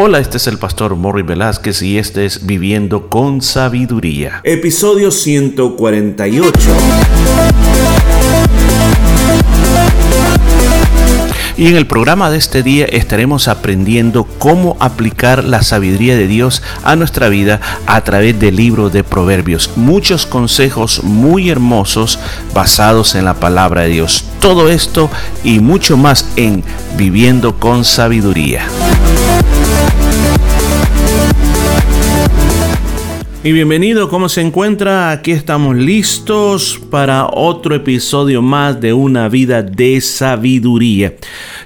Hola, este es el pastor Morri Velázquez y este es Viviendo con Sabiduría. Episodio 148. Y en el programa de este día estaremos aprendiendo cómo aplicar la sabiduría de Dios a nuestra vida a través del libro de Proverbios. Muchos consejos muy hermosos basados en la palabra de Dios. Todo esto y mucho más en Viviendo con Sabiduría. Y bienvenido, ¿cómo se encuentra? Aquí estamos listos para otro episodio más de una vida de sabiduría.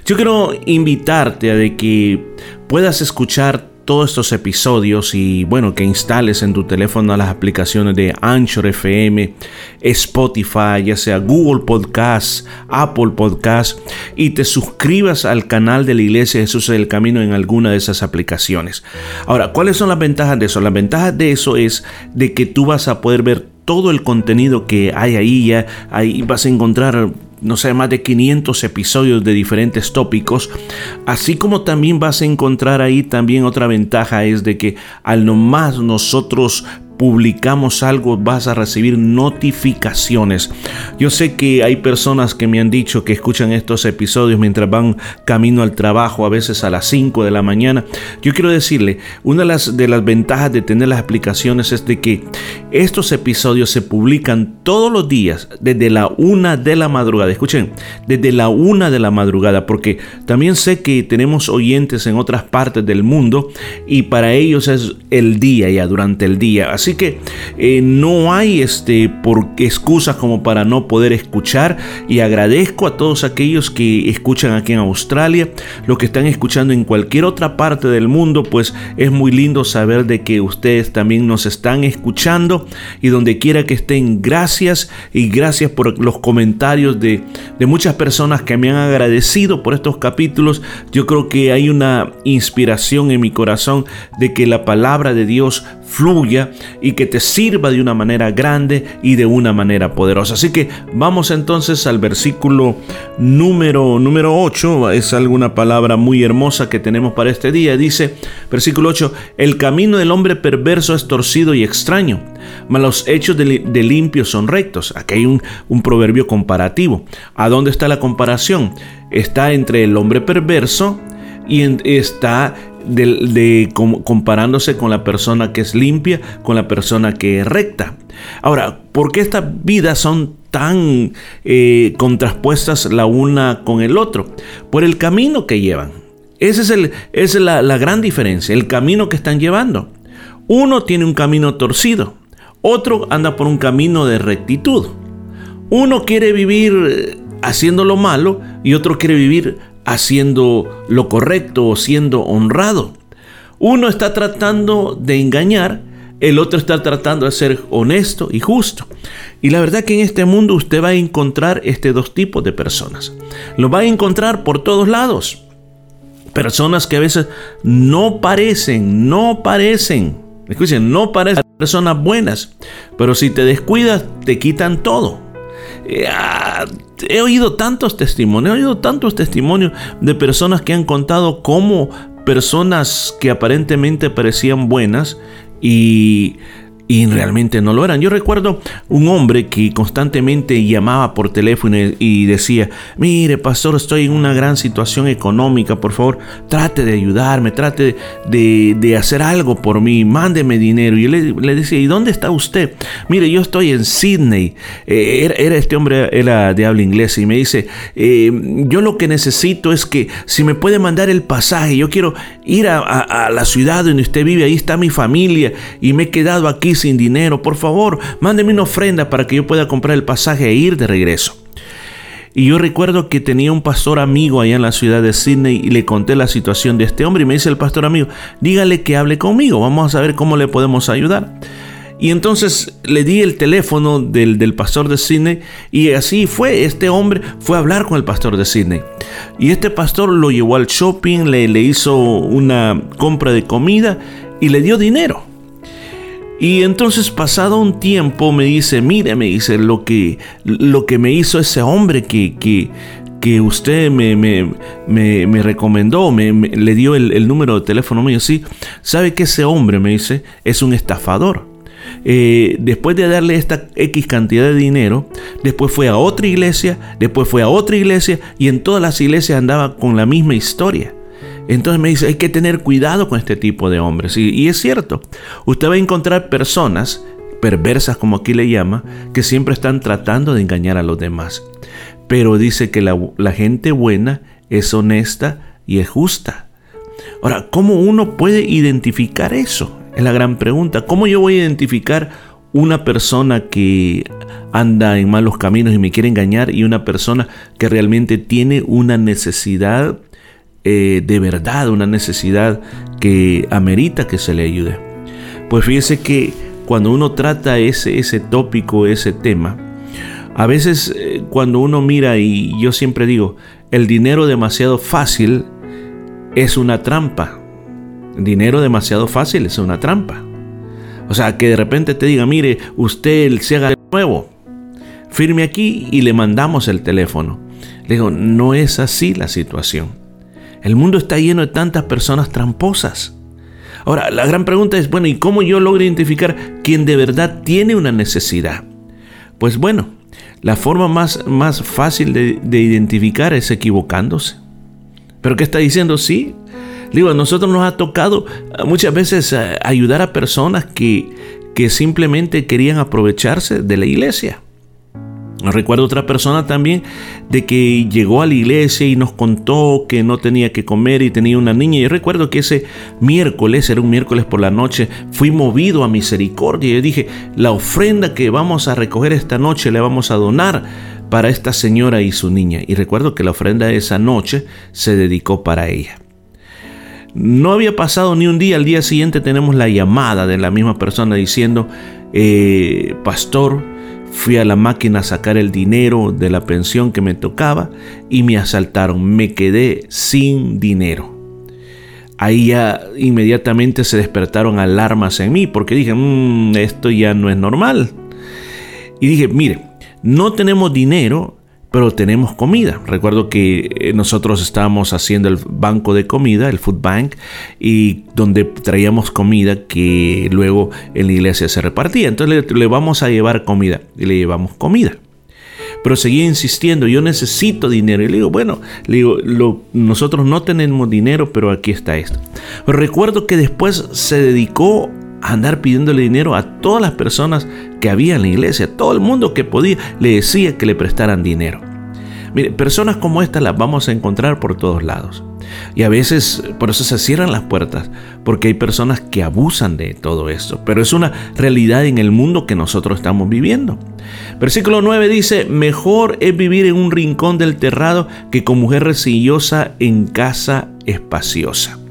Yo quiero invitarte a de que puedas escuchar todos estos episodios y bueno, que instales en tu teléfono las aplicaciones de Anchor FM, Spotify, ya sea Google Podcast, Apple Podcast y te suscribas al canal de la Iglesia Jesús del Camino en alguna de esas aplicaciones. Ahora, ¿cuáles son las ventajas de eso? Las ventajas de eso es de que tú vas a poder ver todo el contenido que hay ahí, ya ahí vas a encontrar no sé, más de 500 episodios de diferentes tópicos, así como también vas a encontrar ahí también otra ventaja es de que al nomás nosotros publicamos algo vas a recibir notificaciones. Yo sé que hay personas que me han dicho que escuchan estos episodios mientras van camino al trabajo, a veces a las 5 de la mañana. Yo quiero decirle, una de las, ventajas de tener las aplicaciones es de que estos episodios se publican todos los días desde la 1 de la madrugada. Escuchen, desde la 1 de la madrugada, porque también sé que tenemos oyentes en otras partes del mundo y para ellos es el día ya durante el día. Así que eh, no hay este, por excusas como para no poder escuchar. Y agradezco a todos aquellos que escuchan aquí en Australia, los que están escuchando en cualquier otra parte del mundo, pues es muy lindo saber de que ustedes también nos están escuchando. Y donde quiera que estén, gracias. Y gracias por los comentarios de, de muchas personas que me han agradecido por estos capítulos. Yo creo que hay una inspiración en mi corazón de que la palabra de Dios fluya y que te sirva de una manera grande y de una manera poderosa. Así que vamos entonces al versículo número, número 8. Es alguna palabra muy hermosa que tenemos para este día. Dice, versículo 8, el camino del hombre perverso es torcido y extraño, mas los hechos de, limpio son rectos. Aquí hay un, un proverbio comparativo. ¿A dónde está la comparación? Está entre el hombre perverso y está de, comparándose con la persona que es limpia, con la persona que es recta. Ahora, ¿por qué estas vidas son tan eh, contrapuestas la una con el otro? Por el camino que llevan. Esa es, el, es la, la gran diferencia, el camino que están llevando. Uno tiene un camino torcido, otro anda por un camino de rectitud. Uno quiere vivir eh, haciendo lo malo y otro quiere vivir haciendo lo correcto o siendo honrado. Uno está tratando de engañar, el otro está tratando de ser honesto y justo. Y la verdad que en este mundo usted va a encontrar este dos tipos de personas. Lo va a encontrar por todos lados. Personas que a veces no parecen, no parecen, escuchen, no parecen personas buenas, pero si te descuidas te quitan todo. Eh, ah, he oído tantos testimonios, he oído tantos testimonios de personas que han contado cómo personas que aparentemente parecían buenas y y realmente no lo eran. Yo recuerdo un hombre que constantemente llamaba por teléfono y decía, mire pastor, estoy en una gran situación económica, por favor, trate de ayudarme, trate de, hacer algo por mí, mándeme dinero. Y yo le, decía, ¿y dónde está usted? Mire, yo estoy en Sydney. Eh, era, este hombre, era de habla inglesa y me dice, eh, yo lo que necesito es que si me puede mandar el pasaje, yo quiero ir a, a la ciudad donde usted vive, ahí está mi familia y me he quedado aquí sin dinero, por favor, mándeme una ofrenda para que yo pueda comprar el pasaje e ir de regreso. Y yo recuerdo que tenía un pastor amigo allá en la ciudad de Sydney y le conté la situación de este hombre y me dice el pastor amigo, dígale que hable conmigo, vamos a saber cómo le podemos ayudar. Y entonces le di el teléfono del, del, pastor de Sydney y así fue, este hombre fue a hablar con el pastor de Sydney. Y este pastor lo llevó al shopping, le, le hizo una compra de comida y le dio dinero. Y entonces pasado un tiempo me dice, mire, me dice, lo que, lo que me hizo ese hombre que, que, que usted me, me, recomendó, me, le dio el, número de teléfono mío, sí, sabe que ese hombre, me dice, es un estafador. Eh, después de darle esta X cantidad de dinero, después fue a otra iglesia, después fue a otra iglesia y en todas las iglesias andaba con la misma historia. Entonces me dice, hay que tener cuidado con este tipo de hombres. Y, es cierto, usted va a encontrar personas perversas, como aquí le llama, que siempre están tratando de engañar a los demás. Pero dice que la, la gente buena es honesta y es justa. Ahora, ¿cómo uno puede identificar eso? Es la gran pregunta. ¿Cómo yo voy a identificar una persona que anda en malos caminos y me quiere engañar y una persona que realmente tiene una necesidad eh, de verdad, una necesidad que amerita que se le ayude. Pues fíjese que cuando uno trata ese, ese tópico, ese tema, a veces eh, cuando uno mira, y yo siempre digo, el dinero demasiado fácil es una trampa. dinero demasiado fácil es una trampa. O sea, que de repente te diga, mire, usted se haga de nuevo, firme aquí y le mandamos el teléfono. Le digo, no es así la situación. El mundo está lleno de tantas personas tramposas. Ahora, la gran pregunta es, bueno, ¿y cómo yo logro identificar quién de verdad tiene una necesidad? Pues bueno, la forma más, más fácil de, identificar es equivocándose. ¿Pero qué está diciendo? Sí. Digo, a nosotros nos ha tocado eh, muchas veces eh, ayudar a personas que, que simplemente querían aprovecharse de la iglesia. Recuerdo otra persona también de que llegó a la iglesia y nos contó que no tenía que comer y tenía una niña. Y recuerdo que ese miércoles, era un miércoles por la noche, fui movido a misericordia. Y yo dije, la ofrenda que vamos a recoger esta noche le vamos a donar para esta señora y su niña. Y recuerdo que la ofrenda de esa noche se dedicó para ella. No había pasado ni un día, al día siguiente tenemos la llamada de la misma persona diciendo, eh, pastor, Fui a la máquina a sacar el dinero de la pensión que me tocaba y me asaltaron. Me quedé sin dinero. Ahí ya inmediatamente se despertaron alarmas en mí porque dije, mm, esto ya no es normal. Y dije, mire, no tenemos dinero, pero tenemos comida. Recuerdo que eh, nosotros estábamos haciendo el banco de comida, el food bank, y donde traíamos comida que luego en la iglesia se repartía. Entonces le, vamos a llevar comida y le llevamos comida. Pero seguía insistiendo, yo necesito dinero. Y le digo, bueno, le digo, nosotros no tenemos dinero, pero aquí está esto. recuerdo que después se dedicó andar pidiéndole dinero a todas las personas que había en la iglesia. Todo el mundo que podía le decía que le prestaran dinero. Mire, personas como estas las vamos a encontrar por todos lados. Y a veces por eso se cierran las puertas, porque hay personas que abusan de todo esto. Pero es una realidad en el mundo que nosotros estamos viviendo. Versículo 9 dice, mejor es vivir en un rincón del terrado que con mujer resillosa en casa espaciosa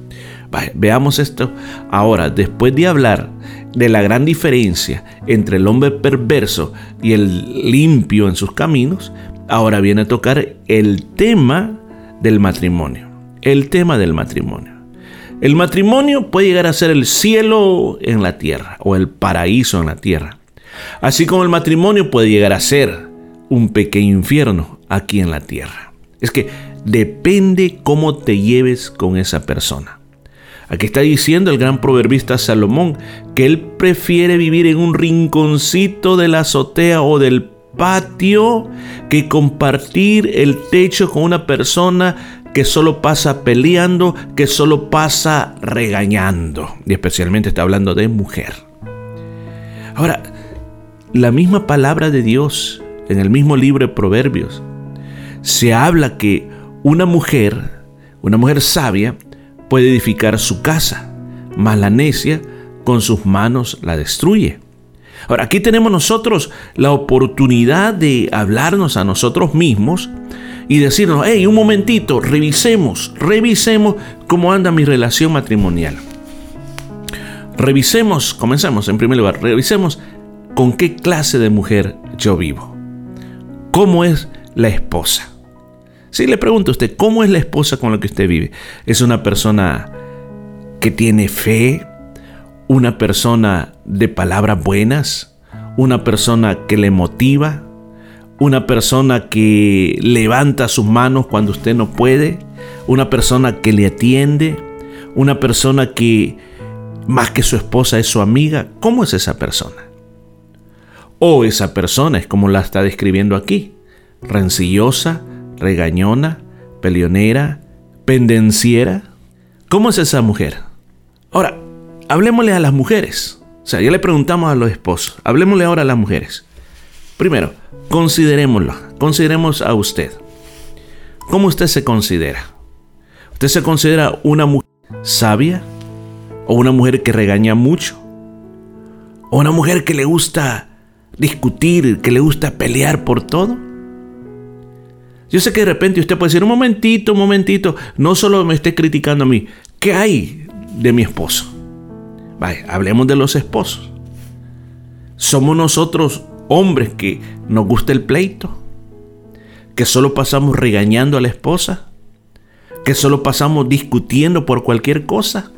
veamos esto ahora, después de hablar de la gran diferencia entre el hombre perverso y el limpio en sus caminos, ahora viene a tocar el tema del matrimonio. El tema del matrimonio. El matrimonio puede llegar a ser el cielo en la tierra o el paraíso en la tierra. Así como el matrimonio puede llegar a ser un pequeño infierno aquí en la tierra. Es que depende cómo te lleves con esa persona. Aquí está diciendo el gran proverbista Salomón que él prefiere vivir en un rinconcito de la azotea o del patio que compartir el techo con una persona que solo pasa peleando, que solo pasa regañando. Y especialmente está hablando de mujer. Ahora, la misma palabra de Dios en el mismo libro de Proverbios se habla que una mujer, una mujer sabia, puede edificar su casa, mas la necia con sus manos la destruye. Ahora, aquí tenemos nosotros la oportunidad de hablarnos a nosotros mismos y decirnos, hey, un momentito, revisemos, revisemos cómo anda mi relación matrimonial. Revisemos, comencemos en primer lugar, revisemos con qué clase de mujer yo vivo. ¿Cómo es la esposa? Si le pregunto a usted, ¿cómo es la esposa con la que usted vive? ¿Es una persona que tiene fe? ¿Una persona de palabras buenas? ¿Una persona que le motiva? una persona que levanta sus manos cuando usted no puede, una persona que le atiende, una persona que más que su esposa es su amiga. ¿Cómo es esa persona? O esa persona es como la está describiendo aquí, rencillosa, regañona, peleonera, pendenciera. ¿Cómo es esa mujer? Ahora, hablemosle a las mujeres. O sea, ya le preguntamos a los esposos. Hablemosle ahora a las mujeres. Primero, considerémoslo. Consideremos a usted. ¿Cómo usted se considera? ¿Usted se considera una mujer sabia? ¿O una mujer que regaña mucho? ¿O una mujer que le gusta discutir, que le gusta pelear por todo? Yo sé que de repente usted puede decir, un momentito, un momentito, no solo me esté criticando a mí, ¿qué hay de mi esposo? Vaya, hablemos de los esposos. Somos nosotros hombres que nos gusta el pleito, que solo pasamos regañando a la esposa, que solo pasamos discutiendo por cualquier cosa.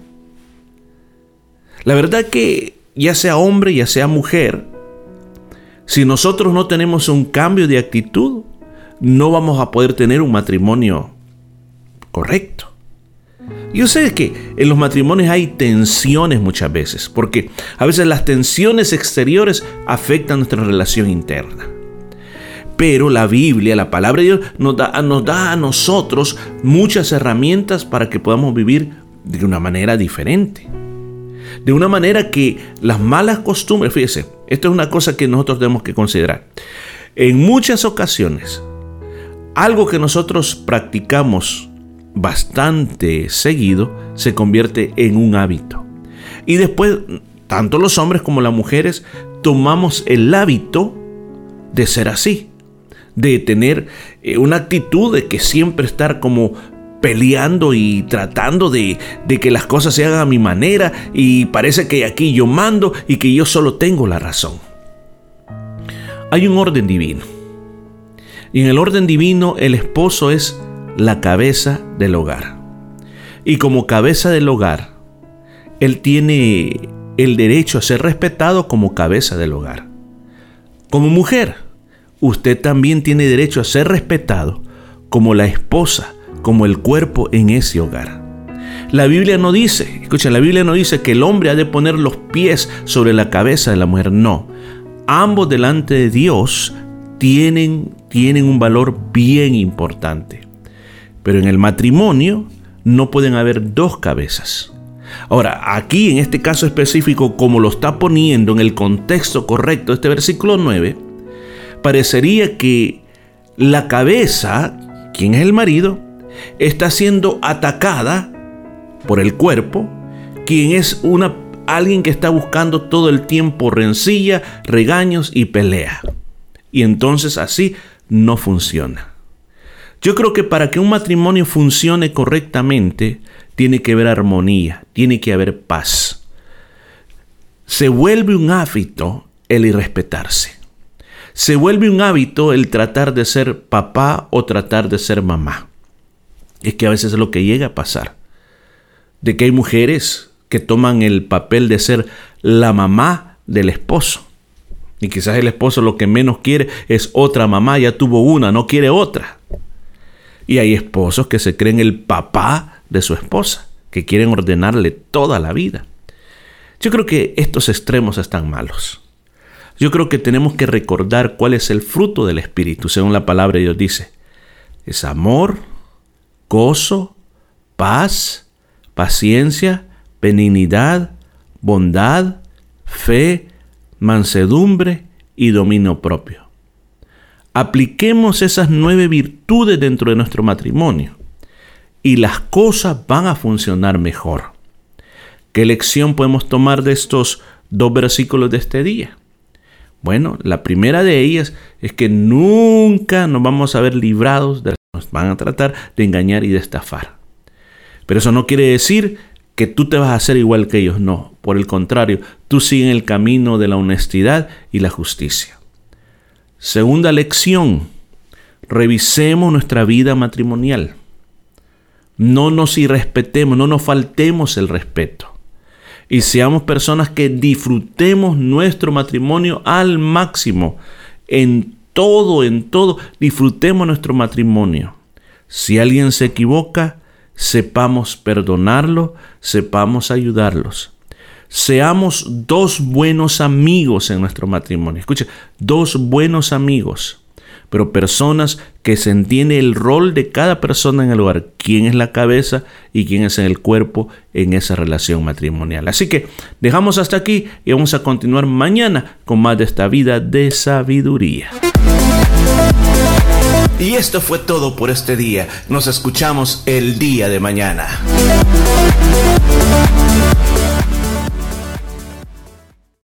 La verdad que ya sea hombre, ya sea mujer, si nosotros no tenemos un cambio de actitud, no vamos a poder tener un matrimonio correcto. Yo sé que en los matrimonios hay tensiones muchas veces, porque a veces las tensiones exteriores afectan nuestra relación interna. Pero la Biblia, la palabra de Dios, nos da, a nosotros muchas herramientas para que podamos vivir de una manera diferente. De una manera que las malas costumbres, fíjese, esto es una cosa que nosotros tenemos que considerar. En muchas ocasiones, algo que nosotros practicamos bastante seguido se convierte en un hábito. Y después, tanto los hombres como las mujeres tomamos el hábito de ser así, de tener eh, una actitud de que siempre estar como peleando y tratando de, de, que las cosas se hagan a mi manera y parece que aquí yo mando y que yo solo tengo la razón. Hay un orden divino. Y en el orden divino el esposo es la cabeza del hogar. Y como cabeza del hogar, él tiene el derecho a ser respetado como cabeza del hogar. Como mujer, usted también tiene derecho a ser respetado como la esposa, como el cuerpo en ese hogar. La Biblia no dice, escucha, la Biblia no dice que el hombre ha de poner los pies sobre la cabeza de la mujer, no. Ambos delante de Dios tienen, tienen un valor bien importante. Pero en el matrimonio no pueden haber dos cabezas. Ahora, aquí en este caso específico, como lo está poniendo en el contexto correcto este versículo 9, parecería que la cabeza, quien es el marido, está siendo atacada por el cuerpo, quien es una alguien que está buscando todo el tiempo rencilla, regaños y pelea. Y entonces así no funciona. Yo creo que para que un matrimonio funcione correctamente, tiene que haber armonía, tiene que haber paz. Se vuelve un hábito el irrespetarse. Se vuelve un hábito el tratar de ser papá o tratar de ser mamá. Es que a veces es lo que llega a pasar. De que hay mujeres que toman el papel de ser la mamá del esposo. Y quizás el esposo lo que menos quiere es otra mamá, ya tuvo una, no quiere otra. Y hay esposos que se creen el papá de su esposa, que quieren ordenarle toda la vida. Yo creo que estos extremos están malos. Yo creo que tenemos que recordar cuál es el fruto del Espíritu, según la palabra de Dios dice. Es amor, gozo, paz, paciencia, benignidad, bondad, fe, mansedumbre y dominio propio apliquemos esas nueve virtudes dentro de nuestro matrimonio y las cosas van a funcionar mejor. ¿Qué lección podemos tomar de estos dos versículos de este día? Bueno, la primera de ellas es que nunca nos vamos a ver librados de nos van a tratar de engañar y de estafar. Pero eso no quiere decir que tú te vas a hacer igual que ellos, no. Por el contrario, tú sigues el camino de la honestidad y la justicia. Segunda lección, revisemos nuestra vida matrimonial. No nos irrespetemos, no nos faltemos el respeto. Y seamos personas que disfrutemos nuestro matrimonio al máximo en todo, en todo, disfrutemos nuestro matrimonio. Si alguien se equivoca, sepamos perdonarlo, sepamos ayudarlos. Seamos dos buenos amigos en nuestro matrimonio. Escuche, dos buenos amigos pero personas que se entiende el rol de cada persona en el hogar, quién es la cabeza y quién es el cuerpo en esa relación matrimonial. Así que dejamos hasta aquí y vamos a continuar mañana con más de esta vida de sabiduría. Y esto fue todo por este día. Nos escuchamos el día de mañana.